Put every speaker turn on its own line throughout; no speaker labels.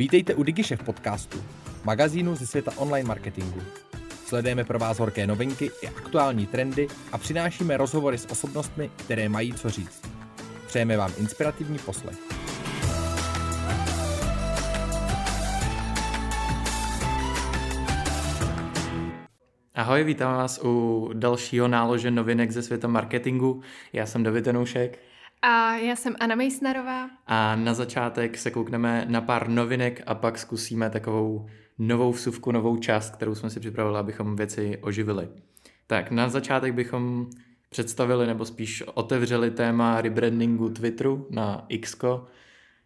Vítejte u DigiShef podcastu, magazínu ze světa online marketingu. Sledujeme pro vás horké novinky i aktuální trendy a přinášíme rozhovory s osobnostmi, které mají co říct. Přejeme vám inspirativní poslech.
Ahoj, vítám vás u dalšího nálože novinek ze světa marketingu. Já jsem David Tenoušek.
A já jsem Anna Mejsnarová.
A na začátek se koukneme na pár novinek a pak zkusíme takovou novou vsuvku, novou část, kterou jsme si připravili, abychom věci oživili. Tak, na začátek bychom představili nebo spíš otevřeli téma rebrandingu Twitteru na Xko.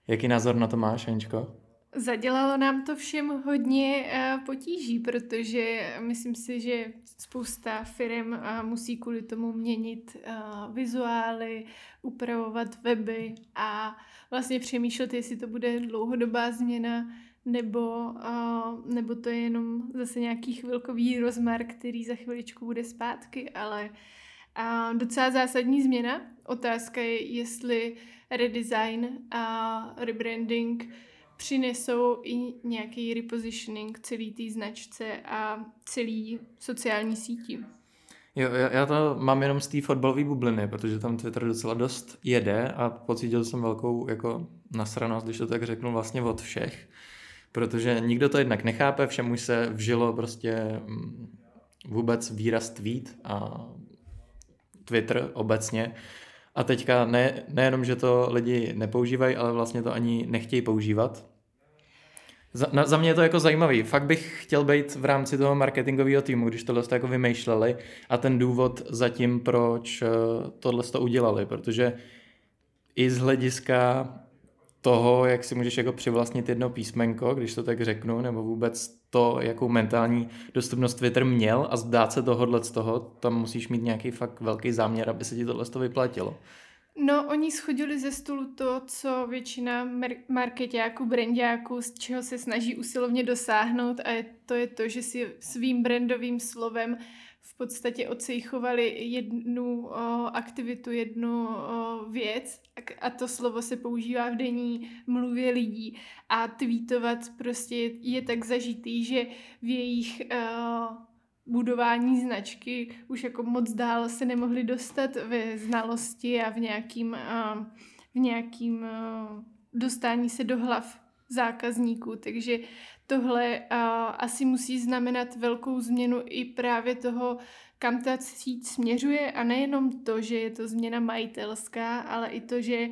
Jaký názor na to máš, Aničko?
Zadělalo nám to všem hodně uh, potíží, protože myslím si, že spousta firm uh, musí kvůli tomu měnit uh, vizuály, upravovat weby a vlastně přemýšlet, jestli to bude dlouhodobá změna nebo, nebo to je jenom zase nějaký chvilkový rozmar, který za chviličku bude zpátky, ale uh, docela zásadní změna. Otázka je, jestli redesign a rebranding přinesou i nějaký repositioning celý té značce a celý sociální síti.
Jo, já to mám jenom z té fotbalové bubliny, protože tam Twitter docela dost jede a pocítil jsem velkou jako nasranost, když to tak řeknu, vlastně od všech. Protože nikdo to jednak nechápe, všem už se vžilo prostě mm, vůbec výraz tweet a Twitter obecně. A teďka ne, nejenom, že to lidi nepoužívají, ale vlastně to ani nechtějí používat. Za, na, za mě je to jako zajímavý. Fakt bych chtěl být v rámci toho marketingového týmu, když tohle jako vymýšleli a ten důvod zatím, proč eh, tohle to udělali, protože i z hlediska toho, jak si můžeš jako přivlastnit jedno písmenko, když to tak řeknu, nebo vůbec to, jakou mentální dostupnost Twitter měl a zdát se tohohle z toho, tam musíš mít nějaký fakt velký záměr, aby se ti tohle to vyplatilo.
No, oni schodili ze stolu to, co většina marketáků, brandáků, z čeho se snaží usilovně dosáhnout a je, to je to, že si svým brandovým slovem v podstatě ocejchovali jednu o, aktivitu, jednu o, věc a to slovo se používá v denní mluvě lidí a tweetovat prostě je tak zažitý, že v jejich o, budování značky už jako moc dál se nemohli dostat ve znalosti a v nějakým, v nějakým dostání se do hlav zákazníků, takže tohle asi musí znamenat velkou změnu i právě toho, kam ta síť směřuje a nejenom to, že je to změna majitelská, ale i to, že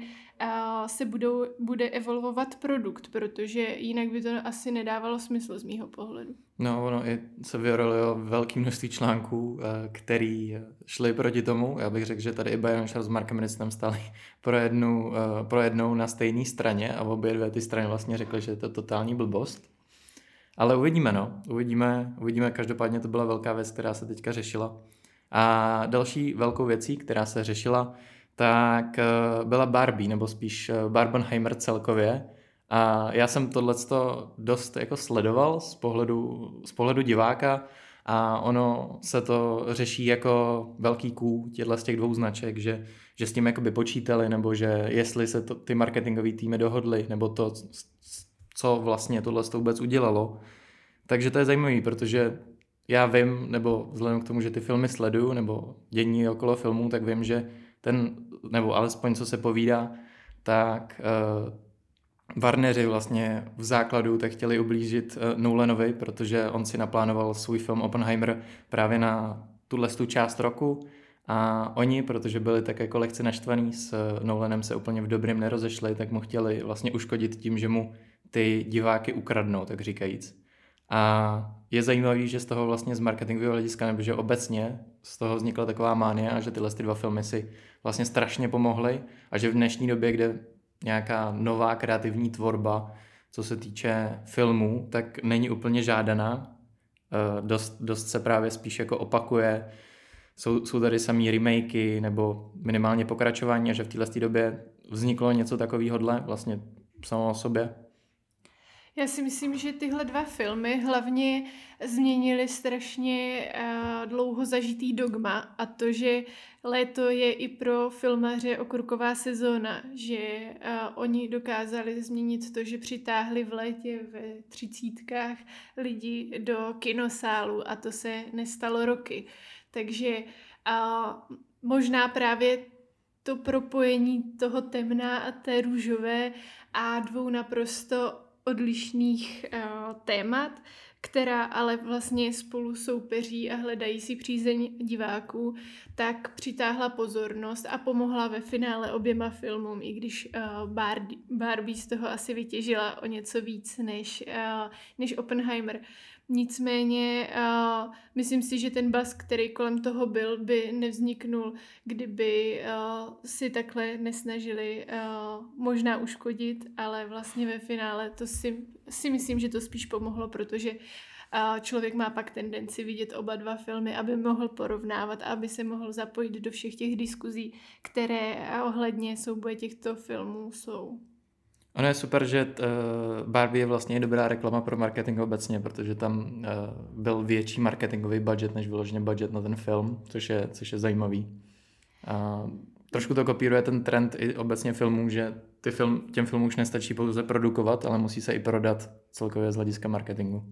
se budou, bude evolvovat produkt, protože jinak by to asi nedávalo smysl z mýho pohledu.
No, ono i se vyrolilo velké množství článků, eh, který šli proti tomu. Já bych řekl, že tady i Bayern s Markem Ministrem stali pro jednu, eh, pro jednou na stejné straně a obě dvě ty strany vlastně řekly, že je to totální blbost. Ale uvidíme, no. Uvidíme, uvidíme. Každopádně to byla velká věc, která se teďka řešila. A další velkou věcí, která se řešila, tak eh, byla Barbie, nebo spíš Barbenheimer celkově, a já jsem tohle dost jako sledoval z pohledu, z pohledu diváka a ono se to řeší jako velký ků těchto z těch dvou značek, že, že s tím jakoby počítali, nebo že jestli se to, ty marketingové týmy dohodly, nebo to, co vlastně tohle vůbec udělalo. Takže to je zajímavé, protože já vím, nebo vzhledem k tomu, že ty filmy sleduju, nebo dění okolo filmů, tak vím, že ten, nebo alespoň co se povídá, tak uh, Warneri vlastně v základu tak chtěli ublížit uh, Nolanovi, protože on si naplánoval svůj film Oppenheimer právě na tuhle tu část roku a oni, protože byli tak jako lehce naštvaný s uh, Nolanem se úplně v dobrém nerozešli, tak mu chtěli vlastně uškodit tím, že mu ty diváky ukradnou, tak říkajíc. A je zajímavý, že z toho vlastně z marketingového hlediska, nebo že obecně z toho vznikla taková mánie a že tyhle ty dva filmy si vlastně strašně pomohly a že v dnešní době, kde nějaká nová kreativní tvorba, co se týče filmů, tak není úplně žádaná. Eh, dost, dost se právě spíš jako opakuje. Jsou, jsou tady samý remakey nebo minimálně pokračování a že v této době vzniklo něco takového vlastně samo o sobě.
Já si myslím, že tyhle dva filmy hlavně změnili strašně uh, dlouho zažitý dogma a to, že léto je i pro filmaře okurková sezóna, že uh, oni dokázali změnit to, že přitáhli v létě ve třicítkách lidi do kinosálu a to se nestalo roky. Takže uh, možná právě to propojení toho temná a té růžové a dvou naprosto odlišných uh, témat, která ale vlastně spolu soupeří a hledají si přízeň diváků, tak přitáhla pozornost a pomohla ve finále oběma filmům, i když uh, Barbie, Barbie z toho asi vytěžila o něco víc než, uh, než Oppenheimer. Nicméně uh, myslím si, že ten bas, který kolem toho byl, by nevzniknul, kdyby uh, si takhle nesnažili uh, možná uškodit, ale vlastně ve finále to si, si myslím, že to spíš pomohlo, protože uh, člověk má pak tendenci vidět oba dva filmy, aby mohl porovnávat, aby se mohl zapojit do všech těch diskuzí, které ohledně souboje těchto filmů jsou.
Ono je super, že uh, Barbie je vlastně dobrá reklama pro marketing obecně, protože tam uh, byl větší marketingový budget, než vyloženě budget na ten film, což je, což je zajímavý. Uh, trošku to kopíruje ten trend i obecně filmů, že ty film, těm filmům už nestačí pouze produkovat, ale musí se i prodat celkově z hlediska marketingu.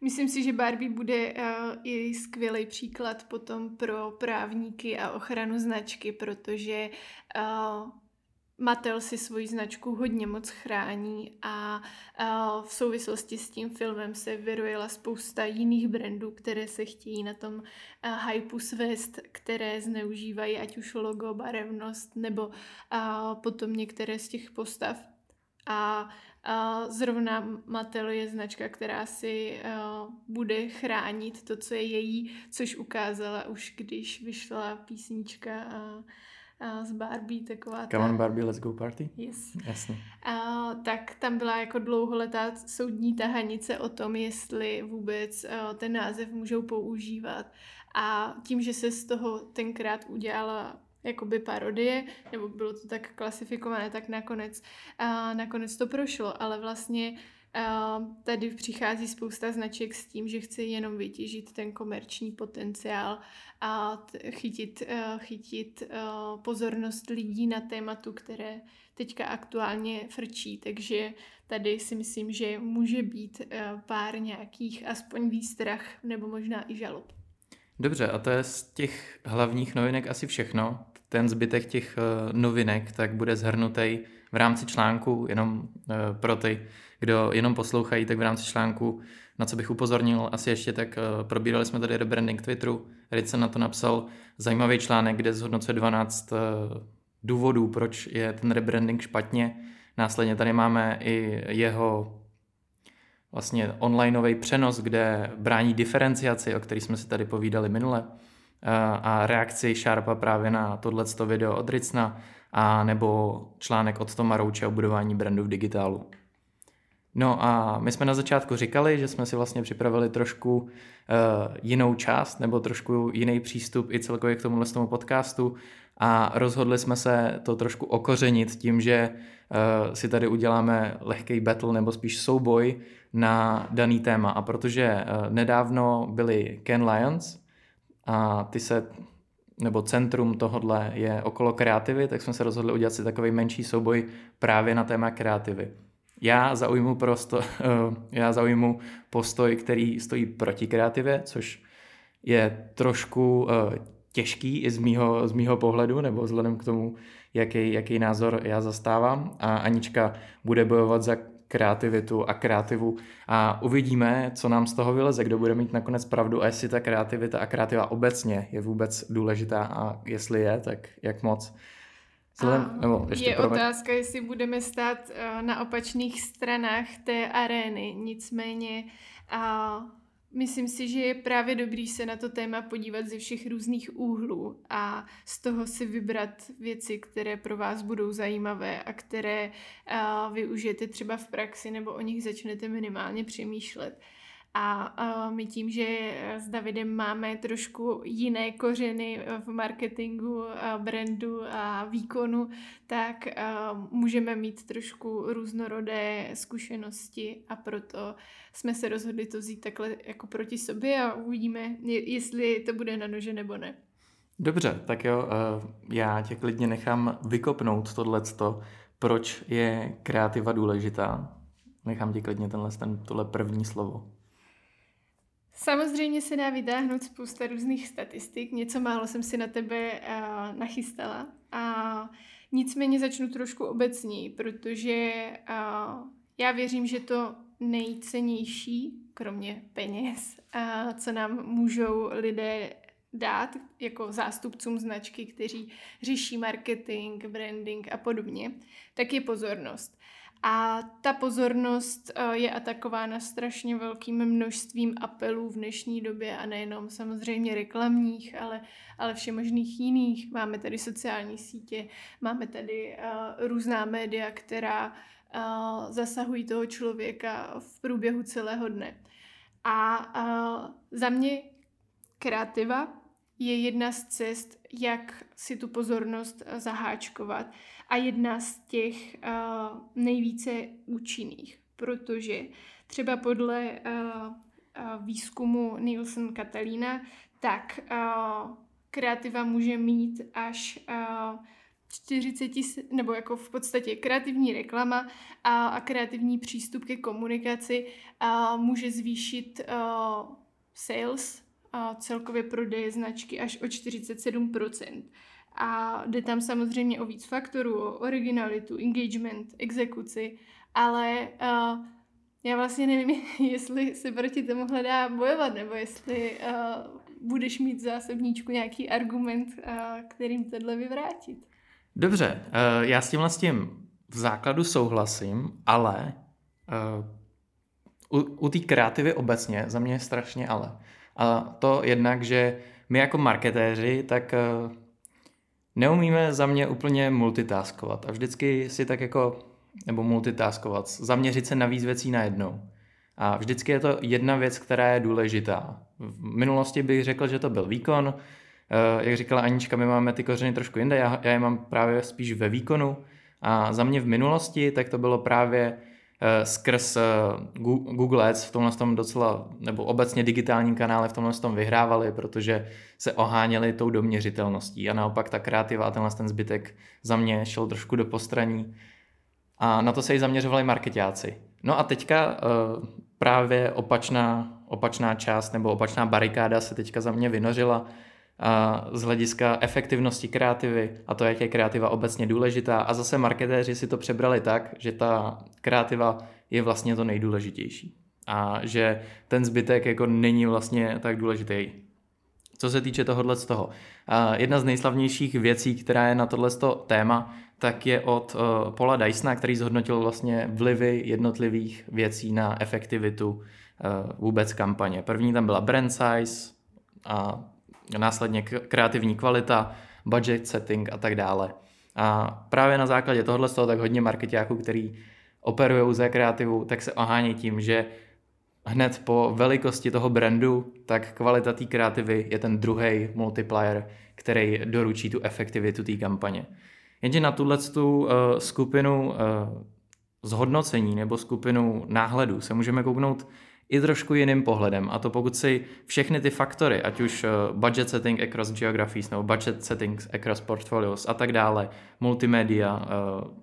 Myslím si, že Barbie bude uh, i skvělý příklad potom pro právníky a ochranu značky, protože uh, Mattel si svoji značku hodně moc chrání a, v souvislosti s tím filmem se vyrojila spousta jiných brandů, které se chtějí na tom hypeu svést, které zneužívají ať už logo, barevnost nebo potom některé z těch postav. A, a zrovna Mattel je značka, která si bude chránit to, co je její, což ukázala už, když vyšla písnička a, z Barbie, taková
Come on Barbie, let's go party?
Yes.
Jasně.
A, tak tam byla jako dlouholetá soudní tahanice o tom, jestli vůbec a, ten název můžou používat. A tím, že se z toho tenkrát udělala jakoby parodie, nebo bylo to tak klasifikované, tak nakonec, a nakonec to prošlo, ale vlastně tady přichází spousta značek s tím, že chce jenom vytěžit ten komerční potenciál a chytit, eh, chytit eh, pozornost lidí na tématu, které teďka aktuálně frčí. Takže tady si myslím, že může být eh, pár nějakých aspoň výstrach nebo možná i žalob.
Dobře, a to je z těch hlavních novinek asi všechno. Ten zbytek těch novinek tak bude zhrnutý v rámci článku jenom pro ty, kdo jenom poslouchají, tak v rámci článku, na co bych upozornil, asi ještě tak uh, probírali jsme tady rebranding Twitteru. Ritz na to napsal zajímavý článek, kde zhodnocuje 12 uh, eh, důvodů, proč je ten rebranding špatně. Následně tady máme i jeho vlastně onlineový přenos, kde brání diferenciaci, o který jsme si tady povídali minule, eh, a reakci Sharpa právě na tohleto video od Ricna, a nebo článek od Toma Rouče o budování brandu v digitálu. No a my jsme na začátku říkali, že jsme si vlastně připravili trošku uh, jinou část nebo trošku jiný přístup i celkově k tomuhle tomu podcastu a rozhodli jsme se to trošku okořenit tím, že uh, si tady uděláme lehký battle nebo spíš souboj na daný téma. A protože uh, nedávno byli Ken Lions a ty se nebo centrum tohodle je okolo kreativy, tak jsme se rozhodli udělat si takový menší souboj právě na téma kreativy. Já zaujmu, prosto, já zaujmu postoj, který stojí proti kreativě, což je trošku eh, těžký i z mýho, z mýho pohledu, nebo vzhledem k tomu, jaký, jaký názor já zastávám. A Anička bude bojovat za kreativitu a kreativu a uvidíme, co nám z toho vyleze, kdo bude mít nakonec pravdu a jestli ta kreativita a kreativa obecně je vůbec důležitá a jestli je, tak jak moc.
Vzhledem, nebo ještě je promet... otázka, jestli budeme stát uh, na opačných stranách té arény. Nicméně uh, myslím si, že je právě dobrý se na to téma podívat ze všech různých úhlů a z toho si vybrat věci, které pro vás budou zajímavé a které uh, využijete třeba v praxi nebo o nich začnete minimálně přemýšlet. A, my tím, že s Davidem máme trošku jiné kořeny v marketingu, a brandu a výkonu, tak a můžeme mít trošku různorodé zkušenosti a proto jsme se rozhodli to vzít takhle jako proti sobě a uvidíme, jestli to bude na nože nebo ne.
Dobře, tak jo, já tě klidně nechám vykopnout tohleto, proč je kreativa důležitá. Nechám ti klidně tenhle, ten, tohle první slovo.
Samozřejmě se dá vytáhnout spousta různých statistik, něco málo jsem si na tebe uh, nachystala. A nicméně začnu trošku obecní, protože uh, já věřím, že to nejcennější, kromě peněz, uh, co nám můžou lidé dát jako zástupcům značky, kteří řeší marketing, branding a podobně, tak je pozornost. A ta pozornost eh, je atakována strašně velkým množstvím apelů v dnešní době a nejenom samozřejmě reklamních, ale, ale všemožných jiných. Máme tady sociální sítě, máme tady uh, různá média, která uh, zasahují toho člověka v průběhu celého dne. A uh, za mě kreativa je jedna z cest, jak si tu pozornost zaháčkovat. A jedna z těch uh, nejvíce účinných, protože třeba podle uh, výzkumu Nielsen Katalína, tak uh, kreativa může mít až uh, 40, nebo jako v podstatě kreativní reklama a, a kreativní přístup ke komunikaci může zvýšit uh, sales, celkově prodeje značky až o 47%. A jde tam samozřejmě o víc faktorů, o originalitu, engagement, exekuci, ale uh, já vlastně nevím, jestli se proti tomu hledá bojovat, nebo jestli uh, budeš mít zásobníčku nějaký argument, uh, kterým tohle vyvrátit.
Dobře, uh, já s tím v základu souhlasím, ale uh, u, u té kreativy obecně za mě je strašně ale. A to jednak, že my jako marketéři, tak uh, neumíme za mě úplně multitaskovat a vždycky si tak jako, nebo multitaskovat, zaměřit se na víc věcí najednou. A vždycky je to jedna věc, která je důležitá. V minulosti bych řekl, že to byl výkon. Eh, jak říkala Anička, my máme ty kořeny trošku jinde, já, já je mám právě spíš ve výkonu. A za mě v minulosti, tak to bylo právě Eh, skrz eh, Google Ads v tomhle tom docela, nebo obecně digitální kanály v tomhle tom vyhrávali, protože se oháněli tou doměřitelností. A naopak ta kreativa a tenhle ten zbytek za mě šel trošku do postraní. A na to se i zaměřovali marketáci. No a teďka eh, právě opačná, opačná část nebo opačná barikáda se teďka za mě vynořila a z hlediska efektivnosti kreativy a to, jak je kreativa obecně důležitá. A zase marketéři si to přebrali tak, že ta kreativa je vlastně to nejdůležitější. A že ten zbytek jako není vlastně tak důležitý. Co se týče tohohle z toho. Jedna z nejslavnějších věcí, která je na tohle téma, tak je od uh, Paula Dysona, který zhodnotil vlastně vlivy jednotlivých věcí na efektivitu uh, vůbec kampaně. První tam byla brand size a následně kreativní kvalita, budget setting a tak dále. A právě na základě tohohle z toho tak hodně marketáků, který operují za kreativu, tak se ohání tím, že hned po velikosti toho brandu, tak kvalita té kreativy je ten druhý multiplier, který doručí tu efektivitu té kampaně. Jenže na tuhle tu uh, skupinu uh, zhodnocení nebo skupinu náhledů se můžeme kouknout i trošku jiným pohledem. A to pokud si všechny ty faktory, ať už eh, budget setting across geographies nebo budget settings across portfolios a tak dále, multimédia, eh,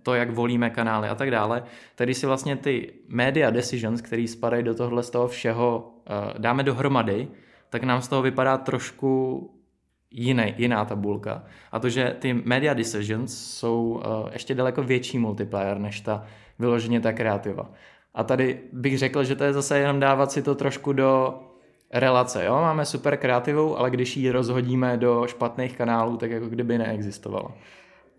to, jak volíme kanály a tak dále, tedy si vlastně ty media decisions, které spadají do tohle z toho všeho, eh, dáme dohromady, tak nám z toho vypadá trošku jiný, jiná tabulka. A to, že ty media decisions jsou ještě daleko větší multiplier než ta vyloženě ta kreativa. A tady bych řekl, že to je zase jenom dávat si to trošku do relace. Jo? Máme super kreativu, ale když ji rozhodíme do špatných kanálů, tak jako kdyby neexistovala.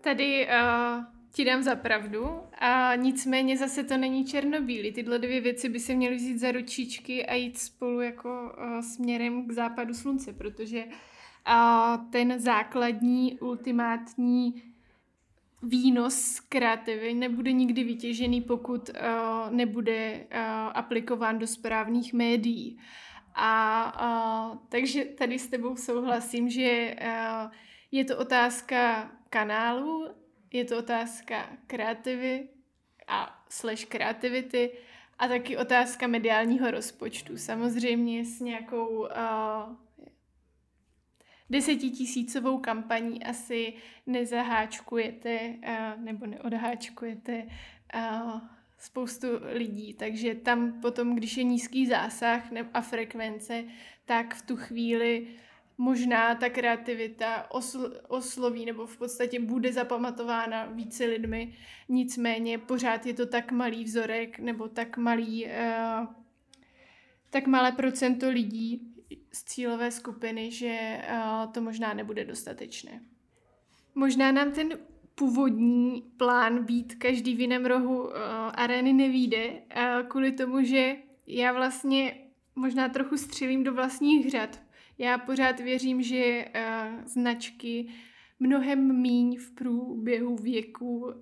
Tady uh, ti dám za pravdu a nicméně zase to není černobílý. Tyhle dvě věci by se měly vzít za ručičky a jít spolu jako uh, směrem k západu slunce, protože uh, ten základní, ultimátní výnos z kreativy nebude nikdy vytěžený, pokud uh, nebude uh, aplikován do správných médií. A uh, takže tady s tebou souhlasím, že uh, je to otázka kanálu, je to otázka kreativy a slash kreativity a taky otázka mediálního rozpočtu. Samozřejmě s nějakou uh, desetitisícovou kampaní asi nezaháčkujete uh, nebo neodháčkujete uh, spoustu lidí, takže tam potom, když je nízký zásah a frekvence, tak v tu chvíli možná ta kreativita osl- osloví nebo v podstatě bude zapamatována více lidmi, nicméně pořád je to tak malý vzorek nebo tak malý, uh, tak malé procento lidí z cílové skupiny, že uh, to možná nebude dostatečné. Možná nám ten původní plán být každý v jiném rohu uh, arény nevíde, uh, kvůli tomu, že já vlastně možná trochu střelím do vlastních řad, já pořád věřím, že značky mnohem míň v průběhu věku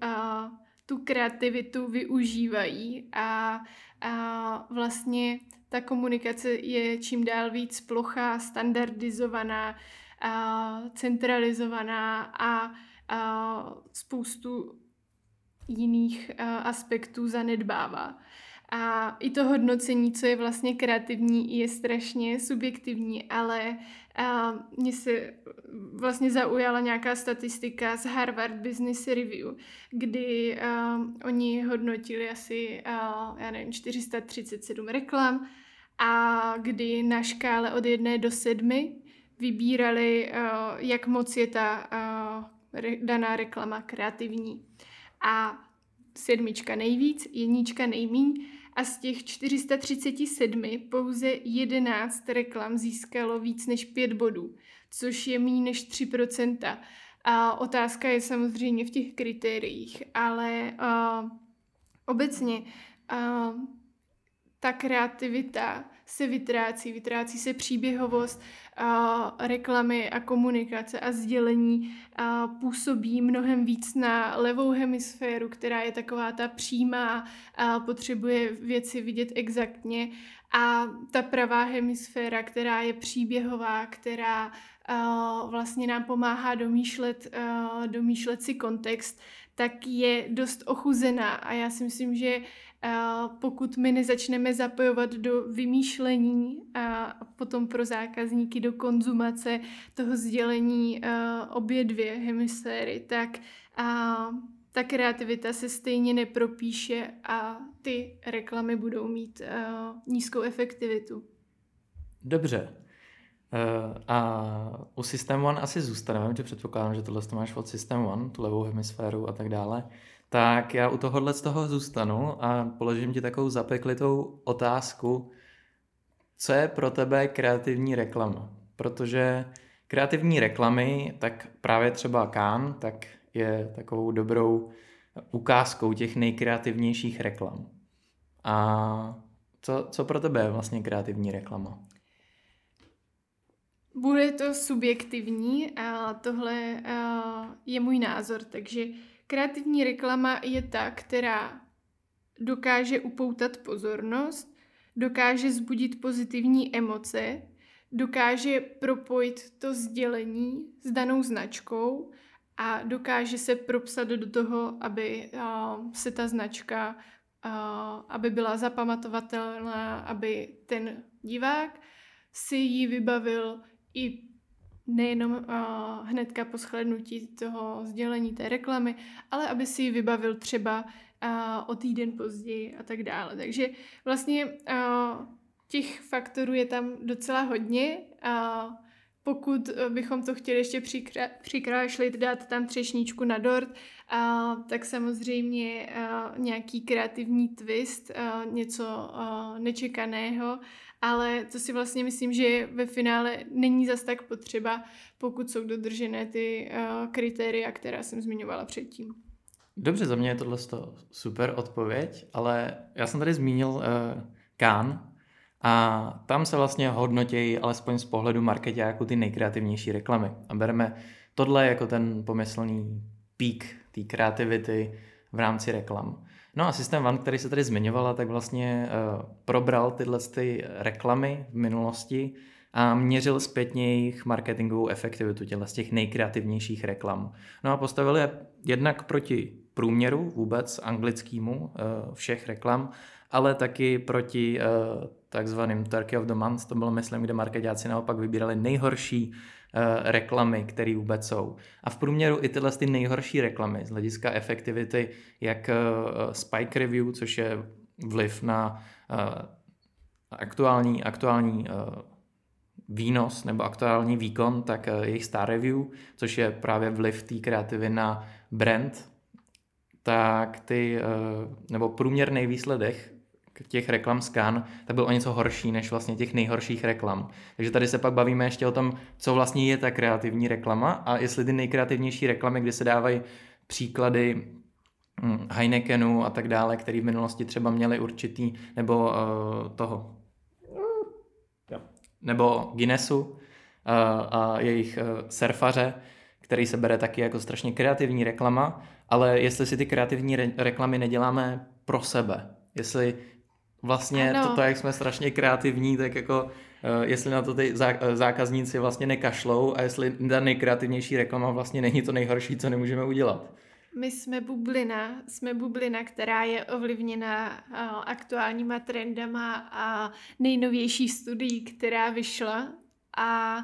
tu kreativitu využívají a, a vlastně ta komunikace je čím dál víc plochá, standardizovaná, a centralizovaná a, a spoustu jiných a, aspektů zanedbává. A i to hodnocení, co je vlastně kreativní, je strašně subjektivní, ale a mně se vlastně zaujala nějaká statistika z Harvard Business Review, kdy oni hodnotili asi, já nevím, 437 reklam a kdy na škále od jedné do sedmi vybírali, a, jak moc je ta re, daná reklama kreativní. A sedmička nejvíc, jednička nejmíň a z těch 437 pouze 11 reklam získalo víc než 5 bodů, což je méně než 3%. A otázka je samozřejmě v těch kritériích, ale uh, obecně uh, ta kreativita se vytrácí, vytrácí se příběhovost, a reklamy a komunikace a sdělení a působí mnohem víc na levou hemisféru, která je taková ta přímá a potřebuje věci vidět exaktně. A ta pravá hemisféra, která je příběhová, která vlastně nám pomáhá domýšlet, domýšlet si kontext, tak je dost ochuzená. A já si myslím, že pokud my nezačneme zapojovat do vymýšlení a potom pro zákazníky do konzumace toho sdělení obě dvě hemisféry, tak ta kreativita se stejně nepropíše a ty reklamy budou mít nízkou efektivitu.
Dobře. A u System One asi zůstaneme, že předpokládám, že tohle to máš od System One, tu levou hemisféru a tak dále. Tak já u tohohle z toho zůstanu a položím ti takovou zapeklitou otázku. Co je pro tebe kreativní reklama? Protože kreativní reklamy, tak právě třeba Kán, tak je takovou dobrou ukázkou těch nejkreativnějších reklam. A co, co pro tebe je vlastně kreativní reklama?
Bude to subjektivní a tohle je můj názor, takže Kreativní reklama je ta, která dokáže upoutat pozornost, dokáže zbudit pozitivní emoce, dokáže propojit to sdělení s danou značkou a dokáže se propsat do toho, aby se ta značka, aby byla zapamatovatelná, aby ten divák si ji vybavil i nejenom uh, hnedka po shlednutí toho sdělení té reklamy, ale aby si ji vybavil třeba uh, o týden později a tak dále. Takže vlastně uh, těch faktorů je tam docela hodně. Uh, pokud bychom to chtěli ještě přikrá- přikrášlit, dát tam třešničku na dort, uh, tak samozřejmě uh, nějaký kreativní twist, uh, něco uh, nečekaného ale to si vlastně myslím, že ve finále není zas tak potřeba, pokud jsou dodržené ty uh, kritéria, která jsem zmiňovala předtím.
Dobře, za mě je tohle super odpověď, ale já jsem tady zmínil uh, Kán a tam se vlastně hodnotějí alespoň z pohledu marketáku ty nejkreativnější reklamy. A bereme tohle jako ten pomyslný pík té kreativity v rámci reklam. No a systém One, který se tady zmiňovala, tak vlastně uh, probral tyhle ty reklamy v minulosti a měřil zpětně jejich marketingovou efektivitu těchto z těch nejkreativnějších reklam. No a postavil je jednak proti průměru vůbec anglickému uh, všech reklam, ale taky proti uh, takzvaným Turkey of the Month, to bylo myslím, kde marketáci naopak vybírali nejhorší reklamy, které vůbec jsou. A v průměru i tyhle ty nejhorší reklamy z hlediska efektivity, jak uh, Spike Review, což je vliv na uh, aktuální, aktuální výnos nebo aktuální výkon, tak jejich star review, což je právě vliv té kreativy na brand, tak ty, nebo průměrný výsledek těch reklam skan, tak byl o něco horší než vlastně těch nejhorších reklam. Takže tady se pak bavíme ještě o tom, co vlastně je ta kreativní reklama a jestli ty nejkreativnější reklamy, kdy se dávají příklady hm, Heinekenu a tak dále, který v minulosti třeba měli určitý, nebo uh, toho, nebo Guinnessu uh, a jejich uh, surfaře, který se bere taky jako strašně kreativní reklama, ale jestli si ty kreativní re- reklamy neděláme pro sebe, jestli vlastně ano. toto, jak jsme strašně kreativní, tak jako uh, jestli na to ty zá, zákazníci vlastně nekašlou a jestli ta nejkreativnější reklama vlastně není to nejhorší, co nemůžeme udělat.
My jsme bublina, jsme bublina, která je ovlivněna uh, aktuálníma trendama a nejnovější studií, která vyšla a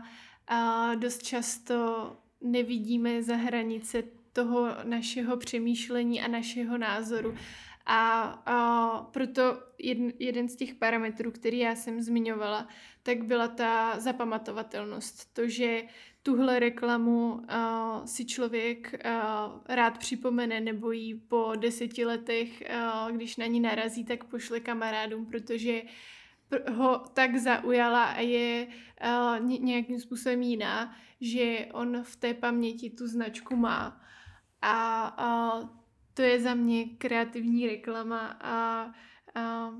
dost často nevidíme za hranice toho našeho přemýšlení a našeho názoru. A, a proto jeden, jeden z těch parametrů, který já jsem zmiňovala, tak byla ta zapamatovatelnost. To, že tuhle reklamu uh, si člověk uh, rád připomene nebo ji po deseti letech, uh, když na ní narazí, tak pošle kamarádům, protože ho tak zaujala a je uh, nějakým způsobem jiná, že on v té paměti tu značku má. A uh, to je za mě kreativní reklama a, a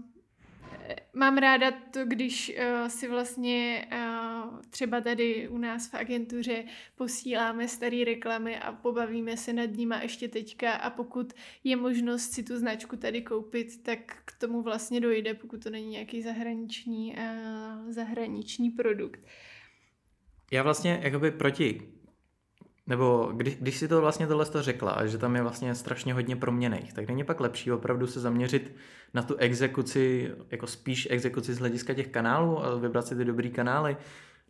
mám ráda to, když uh, si vlastně uh, třeba tady u nás v agentuře posíláme staré reklamy a pobavíme se nad nima ještě teďka a pokud je možnost si tu značku tady koupit, tak k tomu vlastně dojde, pokud to není nějaký zahraniční, uh, zahraniční produkt.
Já vlastně jakoby proti nebo když, když si to vlastně tohle to řekla, že tam je vlastně strašně hodně proměných, tak není pak lepší opravdu se zaměřit na tu exekuci, jako spíš exekuci z hlediska těch kanálů a vybrat si ty dobrý kanály,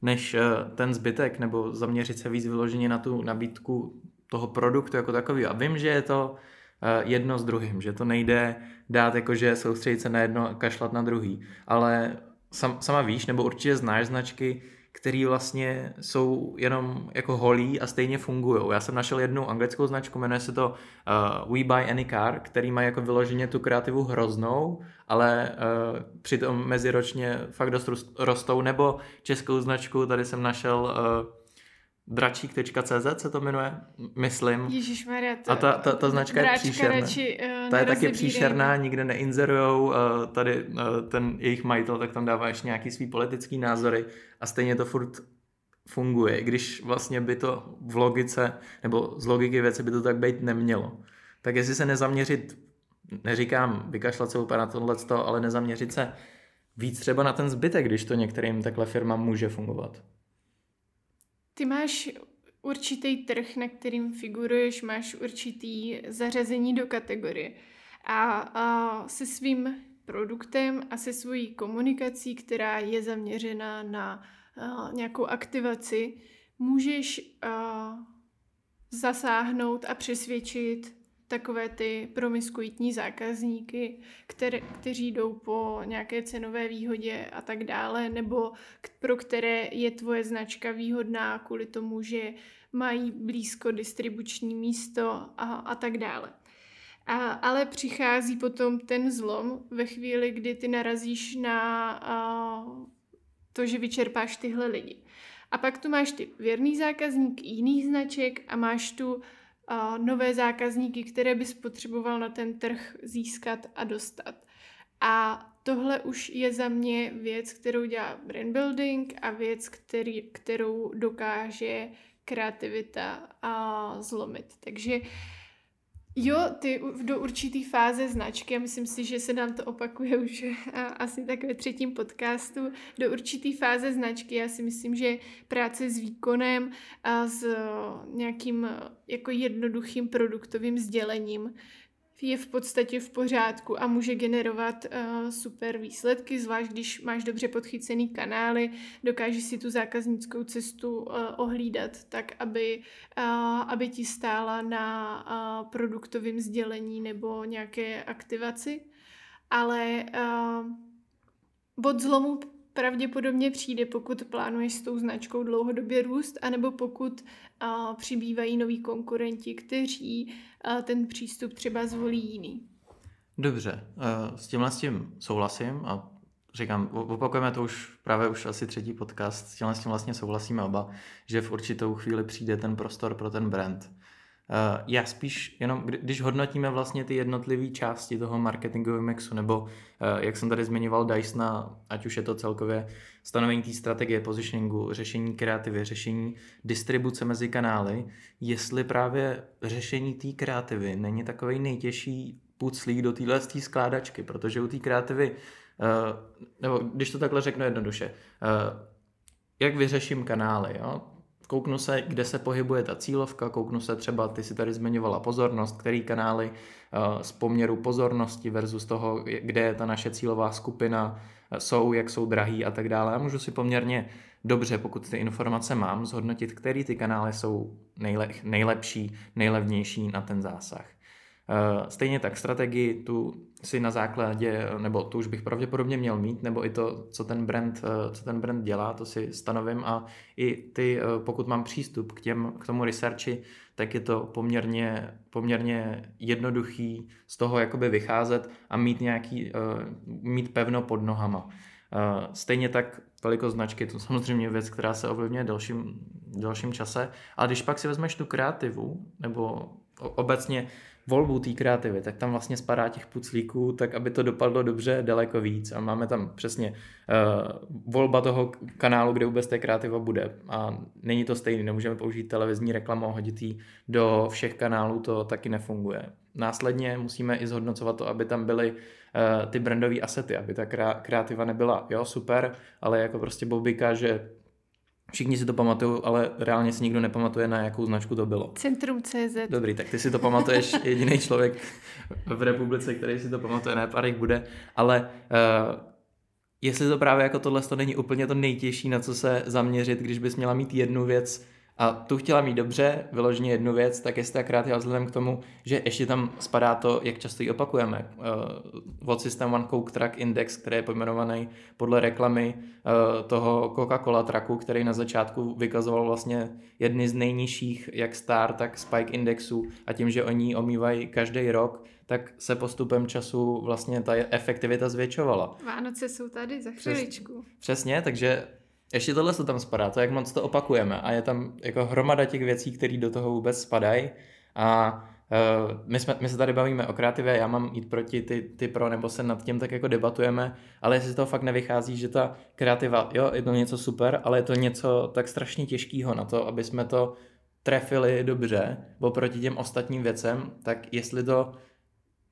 než eh, ten zbytek, nebo zaměřit se víc vyloženě na tu nabídku toho produktu jako takový. A vím, že je to eh, jedno s druhým, že to nejde dát jakože soustředit se na jedno a kašlat na druhý. Ale sam, sama víš, nebo určitě znáš značky, který vlastně jsou jenom jako holí a stejně fungují. Já jsem našel jednu anglickou značku, jmenuje se to uh, We Buy Any Car, který má jako vyloženě tu kreativu hroznou, ale uh, přitom meziročně fakt dost rostou, nebo českou značku, tady jsem našel uh, dračík.cz se to jmenuje, myslím.
Ježišmarja,
to... A ta, ta, ta značka je příšerná. Radši, uh, ta je taky příšerná, nikde neinzerujou, uh, tady uh, ten jejich majitel tak tam dává ještě nějaký svý politický názory a stejně to furt funguje, když vlastně by to v logice, nebo z logiky věci by to tak být nemělo. Tak jestli se nezaměřit, neříkám vykašlat se úplně na tohle, ale nezaměřit se víc třeba na ten zbytek, když to některým takhle firmám může fungovat.
Ty máš určitý trh, na kterým figuruješ, máš určitý zařazení do kategorie. A, a se svým produktem a se svojí komunikací, která je zaměřena na a, nějakou aktivaci, můžeš a, zasáhnout a přesvědčit takové ty promiskuitní zákazníky, které, kteří jdou po nějaké cenové výhodě a tak dále, nebo k, pro které je tvoje značka výhodná kvůli tomu, že mají blízko distribuční místo a, a tak dále. A, ale přichází potom ten zlom ve chvíli, kdy ty narazíš na a, to, že vyčerpáš tyhle lidi. A pak tu máš ty věrný zákazník jiných značek a máš tu nové zákazníky, které bys potřeboval na ten trh získat a dostat. A tohle už je za mě věc, kterou dělá brand building a věc, který, kterou dokáže kreativita a zlomit. Takže Jo, ty do určitý fáze značky, a myslím si, že se nám to opakuje už asi tak ve třetím podcastu, do určitý fáze značky, já si myslím, že práce s výkonem a s nějakým jako jednoduchým produktovým sdělením je v podstatě v pořádku a může generovat uh, super výsledky, zvlášť když máš dobře podchycený kanály, dokážeš si tu zákaznickou cestu uh, ohlídat tak, aby, uh, aby ti stála na uh, produktovém sdělení nebo nějaké aktivaci. Ale uh, bod zlomu pravděpodobně přijde, pokud plánuješ s tou značkou dlouhodobě růst, anebo pokud uh, přibývají noví konkurenti, kteří uh, ten přístup třeba zvolí jiný.
Dobře, s tímhle s tím souhlasím a říkám, opakujeme to už právě už asi třetí podcast, s tímhle s tím vlastně souhlasíme oba, že v určitou chvíli přijde ten prostor pro ten brand. Uh, já spíš jenom, když hodnotíme vlastně ty jednotlivé části toho marketingového mixu, nebo uh, jak jsem tady zmiňoval Dysona, ať už je to celkově stanovení té strategie, positioningu, řešení kreativy, řešení distribuce mezi kanály, jestli právě řešení té kreativy není takový nejtěžší puclík do téhle skládačky, protože u té kreativy, uh, nebo když to takhle řeknu jednoduše, jak vyřeším kanály, jo? Kouknu se, kde se pohybuje ta cílovka, kouknu se třeba, ty si tady zmiňovala pozornost, který kanály uh, z poměru pozornosti versus toho, kde je ta naše cílová skupina, uh, jsou, jak jsou drahý a tak dále. A můžu si poměrně dobře, pokud ty informace mám, zhodnotit, který ty kanály jsou nejle- nejlepší, nejlevnější na ten zásah. Uh, stejně tak strategii tu si na základě, nebo to už bych pravděpodobně měl mít, nebo i to, co ten brand, uh, co ten brand dělá, to si stanovím a i ty, uh, pokud mám přístup k, těm, k tomu researchi, tak je to poměrně, poměrně jednoduchý z toho jakoby vycházet a mít nějaký, mít pevno pod nohama. Stejně tak velikost značky, to samozřejmě věc, která se ovlivňuje dalším, dalším čase, ale když pak si vezmeš tu kreativu, nebo obecně volbu té kreativy, tak tam vlastně spadá těch puclíků, tak aby to dopadlo dobře daleko víc a máme tam přesně uh, volba toho kanálu, kde vůbec té kreativa bude a není to stejný, nemůžeme použít televizní reklamu a hodit do všech kanálů, to taky nefunguje. Následně musíme i zhodnocovat to, aby tam byly uh, ty brandové asety, aby ta kreativa nebyla, jo, super, ale jako prostě Bobika, že Všichni si to pamatují, ale reálně si nikdo nepamatuje, na jakou značku to bylo.
Centrum CZ.
Dobrý, tak ty si to pamatuješ, jediný člověk v republice, který si to pamatuje, ne, pár bude, ale uh, jestli to právě jako tohle to není úplně to nejtěžší, na co se zaměřit, když bys měla mít jednu věc, a tu chtěla mít dobře, vyloženě jednu věc, tak jestli ta kreativa vzhledem k tomu, že ještě tam spadá to, jak často ji opakujeme. Uh, od System One Coke Track Index, který je pojmenovaný podle reklamy uh, toho Coca-Cola traku, který na začátku vykazoval vlastně jedny z nejnižších jak Star, tak Spike indexů a tím, že oni omývají každý rok, tak se postupem času vlastně ta efektivita zvětšovala.
Vánoce jsou tady za chviličku.
Přesně, takže ještě tohle se tam spadá, to jak moc to opakujeme. A je tam jako hromada těch věcí, které do toho vůbec spadají. A uh, my, jsme, my se tady bavíme o kreativě, já mám jít proti ty, ty pro, nebo se nad tím tak jako debatujeme, ale jestli z toho fakt nevychází, že ta kreativa, jo, je to něco super, ale je to něco tak strašně těžkého na to, aby jsme to trefili dobře oproti těm ostatním věcem, tak jestli to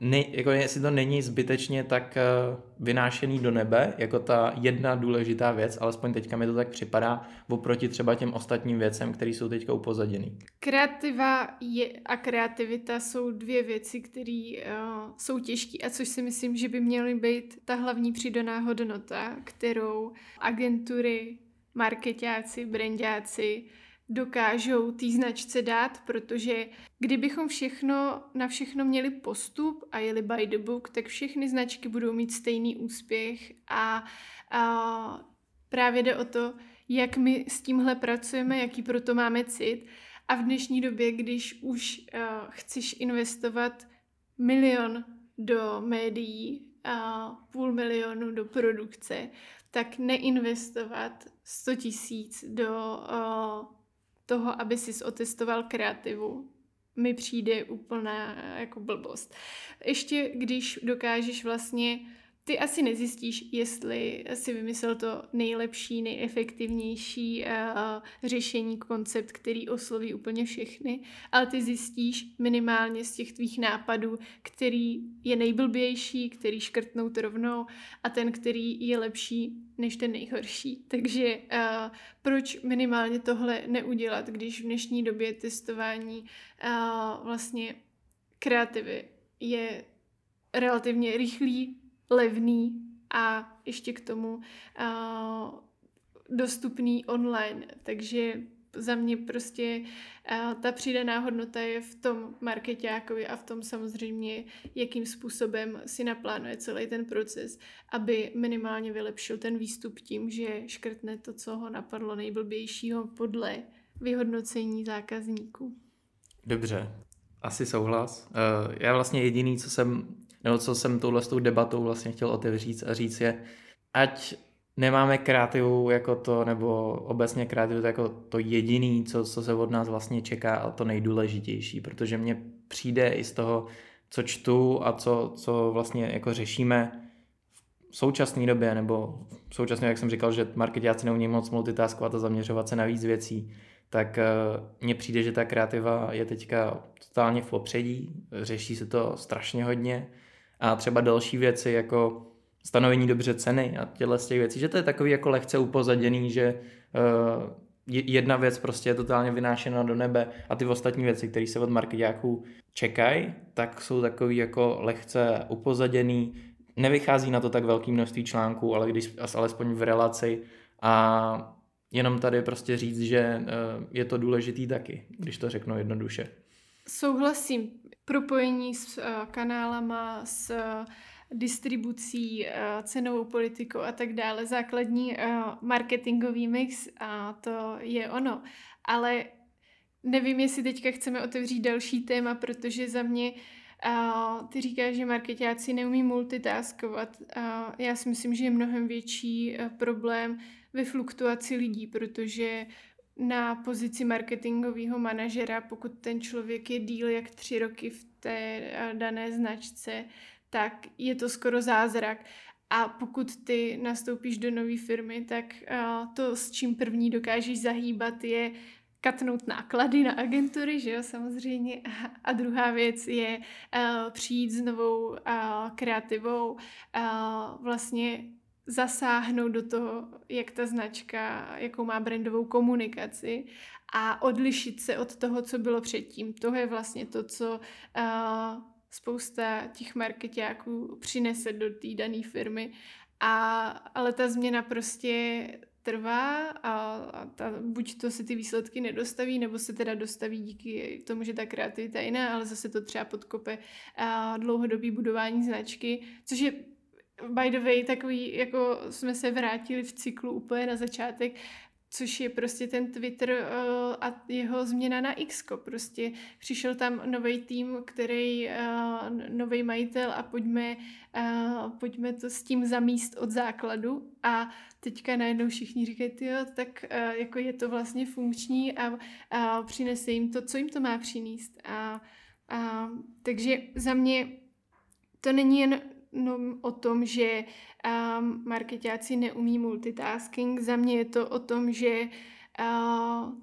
ne, jako jestli to není zbytečně tak uh, vynášený do nebe, jako ta jedna důležitá věc, alespoň teďka mi to tak připadá, oproti třeba těm ostatním věcem, které jsou teďka upozaděný.
Kreativa je, a kreativita jsou dvě věci, které uh, jsou těžké a což si myslím, že by měly být ta hlavní přidaná hodnota, kterou agentury, marketáci, brandáci dokážou té značce dát, protože kdybychom všechno, na všechno měli postup a jeli by the book, tak všechny značky budou mít stejný úspěch a, a právě jde o to, jak my s tímhle pracujeme, jaký proto máme cit. A v dnešní době, když už uh, chceš investovat milion do médií a půl milionu do produkce, tak neinvestovat 100 tisíc do uh, toho, aby si otestoval kreativu, mi přijde úplná jako blbost. Ještě když dokážeš vlastně ty asi nezjistíš, jestli si vymyslel to nejlepší, nejefektivnější uh, řešení, koncept, který osloví úplně všechny, ale ty zjistíš minimálně z těch tvých nápadů, který je nejblbější, který škrtnout rovnou a ten, který je lepší než ten nejhorší. Takže uh, proč minimálně tohle neudělat, když v dnešní době testování uh, vlastně kreativy je relativně rychlý, levný a ještě k tomu uh, dostupný online. Takže za mě prostě uh, ta přidaná hodnota je v tom marketákovi a v tom samozřejmě, jakým způsobem si naplánuje celý ten proces, aby minimálně vylepšil ten výstup tím, že škrtne to, co ho napadlo nejblbějšího podle vyhodnocení zákazníků.
Dobře, asi souhlas. Uh, já vlastně jediný, co jsem nebo co jsem touhle s tou debatou vlastně chtěl otevřít a říct je, ať nemáme kreativu jako to, nebo obecně kreativu jako to jediný, co, co se od nás vlastně čeká a to nejdůležitější, protože mně přijde i z toho, co čtu a co, co vlastně jako řešíme v současné době, nebo v současné, jak jsem říkal, že marketáci neumí moc multitaskovat a zaměřovat se na víc věcí, tak uh, mně přijde, že ta kreativa je teďka totálně v popředí, řeší se to strašně hodně. A třeba další věci jako stanovení dobře ceny a těchto z těch věcí, že to je takový jako lehce upozaděný, že uh, jedna věc prostě je totálně vynášena do nebe a ty ostatní věci, které se od marketáků čekají, tak jsou takový jako lehce upozaděný, nevychází na to tak velké množství článků, ale když alespoň v relaci a jenom tady prostě říct, že uh, je to důležitý taky, když to řeknu jednoduše.
Souhlasím. Propojení s uh, kanálama, s uh, distribucí, cenovou politikou a tak dále. Základní marketingový mix a to je ono. Ale nevím, jestli teďka chceme otevřít další téma, protože za mě uh, ty říkáš, že marketáci neumí multitaskovat. Uh, já si myslím, že je mnohem větší problém ve fluktuaci lidí, protože na pozici marketingového manažera, pokud ten člověk je díl jak tři roky v té eh, dané značce, tak je to skoro zázrak. A pokud ty nastoupíš do nové firmy, tak uh, to, s čím první dokážeš zahýbat, je katnout náklady na agentury, že jo, samozřejmě. A druhá věc je uh, přijít s novou kreativou, vlastně zasáhnout do toho, jak ta značka, jakou má brandovou komunikaci a odlišit se od toho, co bylo předtím. To je vlastně to, co uh, spousta těch marketáků přinese do té dané firmy. A, ale ta změna prostě trvá a, a ta, buď to se ty výsledky nedostaví, nebo se teda dostaví díky tomu, že ta kreativita je jiná, ale zase to třeba podkope a, dlouhodobý budování značky, což je by the way, takový, jako jsme se vrátili v cyklu úplně na začátek, což je prostě ten Twitter uh, a jeho změna na X. Prostě přišel tam nový tým, který, uh, nový majitel a pojďme, uh, pojďme to s tím zamíst od základu a teďka najednou všichni říkají, jo, tak uh, jako je to vlastně funkční a, a přinese jim to, co jim to má přinést. A, a, takže za mě to není jen no, o tom, že um, marketáci neumí multitasking. Za mě je to o tom, že uh,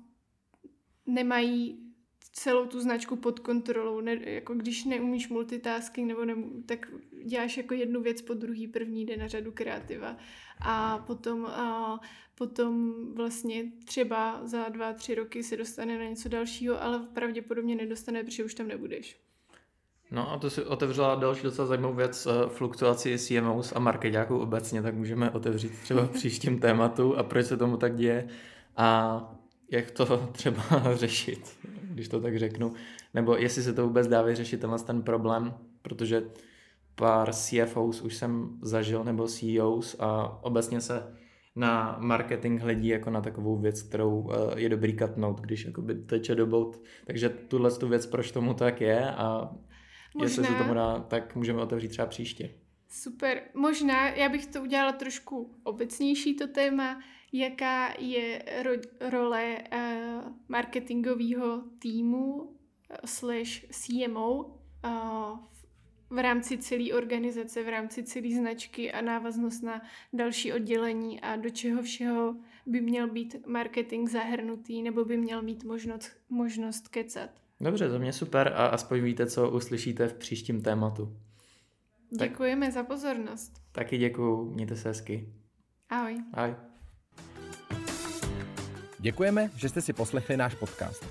nemají celou tu značku pod kontrolou. Ne, jako když neumíš multitasking, nebo ne, tak děláš jako jednu věc po druhý, první jde na řadu kreativa a potom, a potom vlastně třeba za dva, tři roky se dostane na něco dalšího, ale pravděpodobně nedostane, protože už tam nebudeš.
No a to si otevřela další docela zajímavou věc, eh, fluktuaci CMOs a marketáků obecně, tak můžeme otevřít třeba v příštím tématu a proč se tomu tak děje a jak to třeba řešit, když to tak řeknu, nebo jestli se to vůbec dá vyřešit tenhle ten problém, protože pár CFOs už jsem zažil, nebo CEOs a obecně se na marketing hledí jako na takovou věc, kterou eh, je dobrý katnout, když jakoby teče do bout. Takže tuhle tu věc, proč tomu tak je a Možná... Jestli se tomu dá, tak můžeme otevřít třeba příště.
Super. Možná, já bych to udělala trošku obecnější to téma, jaká je ro- role uh, marketingového týmu uh, slash CMO uh, v rámci celé organizace, v rámci celé značky a návaznost na další oddělení a do čeho všeho by měl být marketing zahrnutý nebo by měl mít možnost, možnost kecat.
Dobře, to mě super a aspoň víte, co uslyšíte v příštím tématu.
Děkujeme tak, za pozornost.
Taky děkuju, mějte se hezky.
Ahoj.
Ahoj.
Děkujeme, že jste si poslechli náš podcast.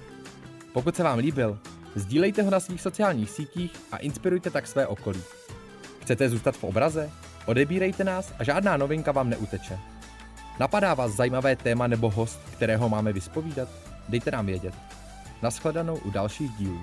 Pokud se vám líbil, sdílejte ho na svých sociálních sítích a inspirujte tak své okolí. Chcete zůstat v obraze? Odebírejte nás a žádná novinka vám neuteče. Napadá vás zajímavé téma nebo host, kterého máme vyspovídat? Dejte nám vědět. Naschledanou u dalších dílů.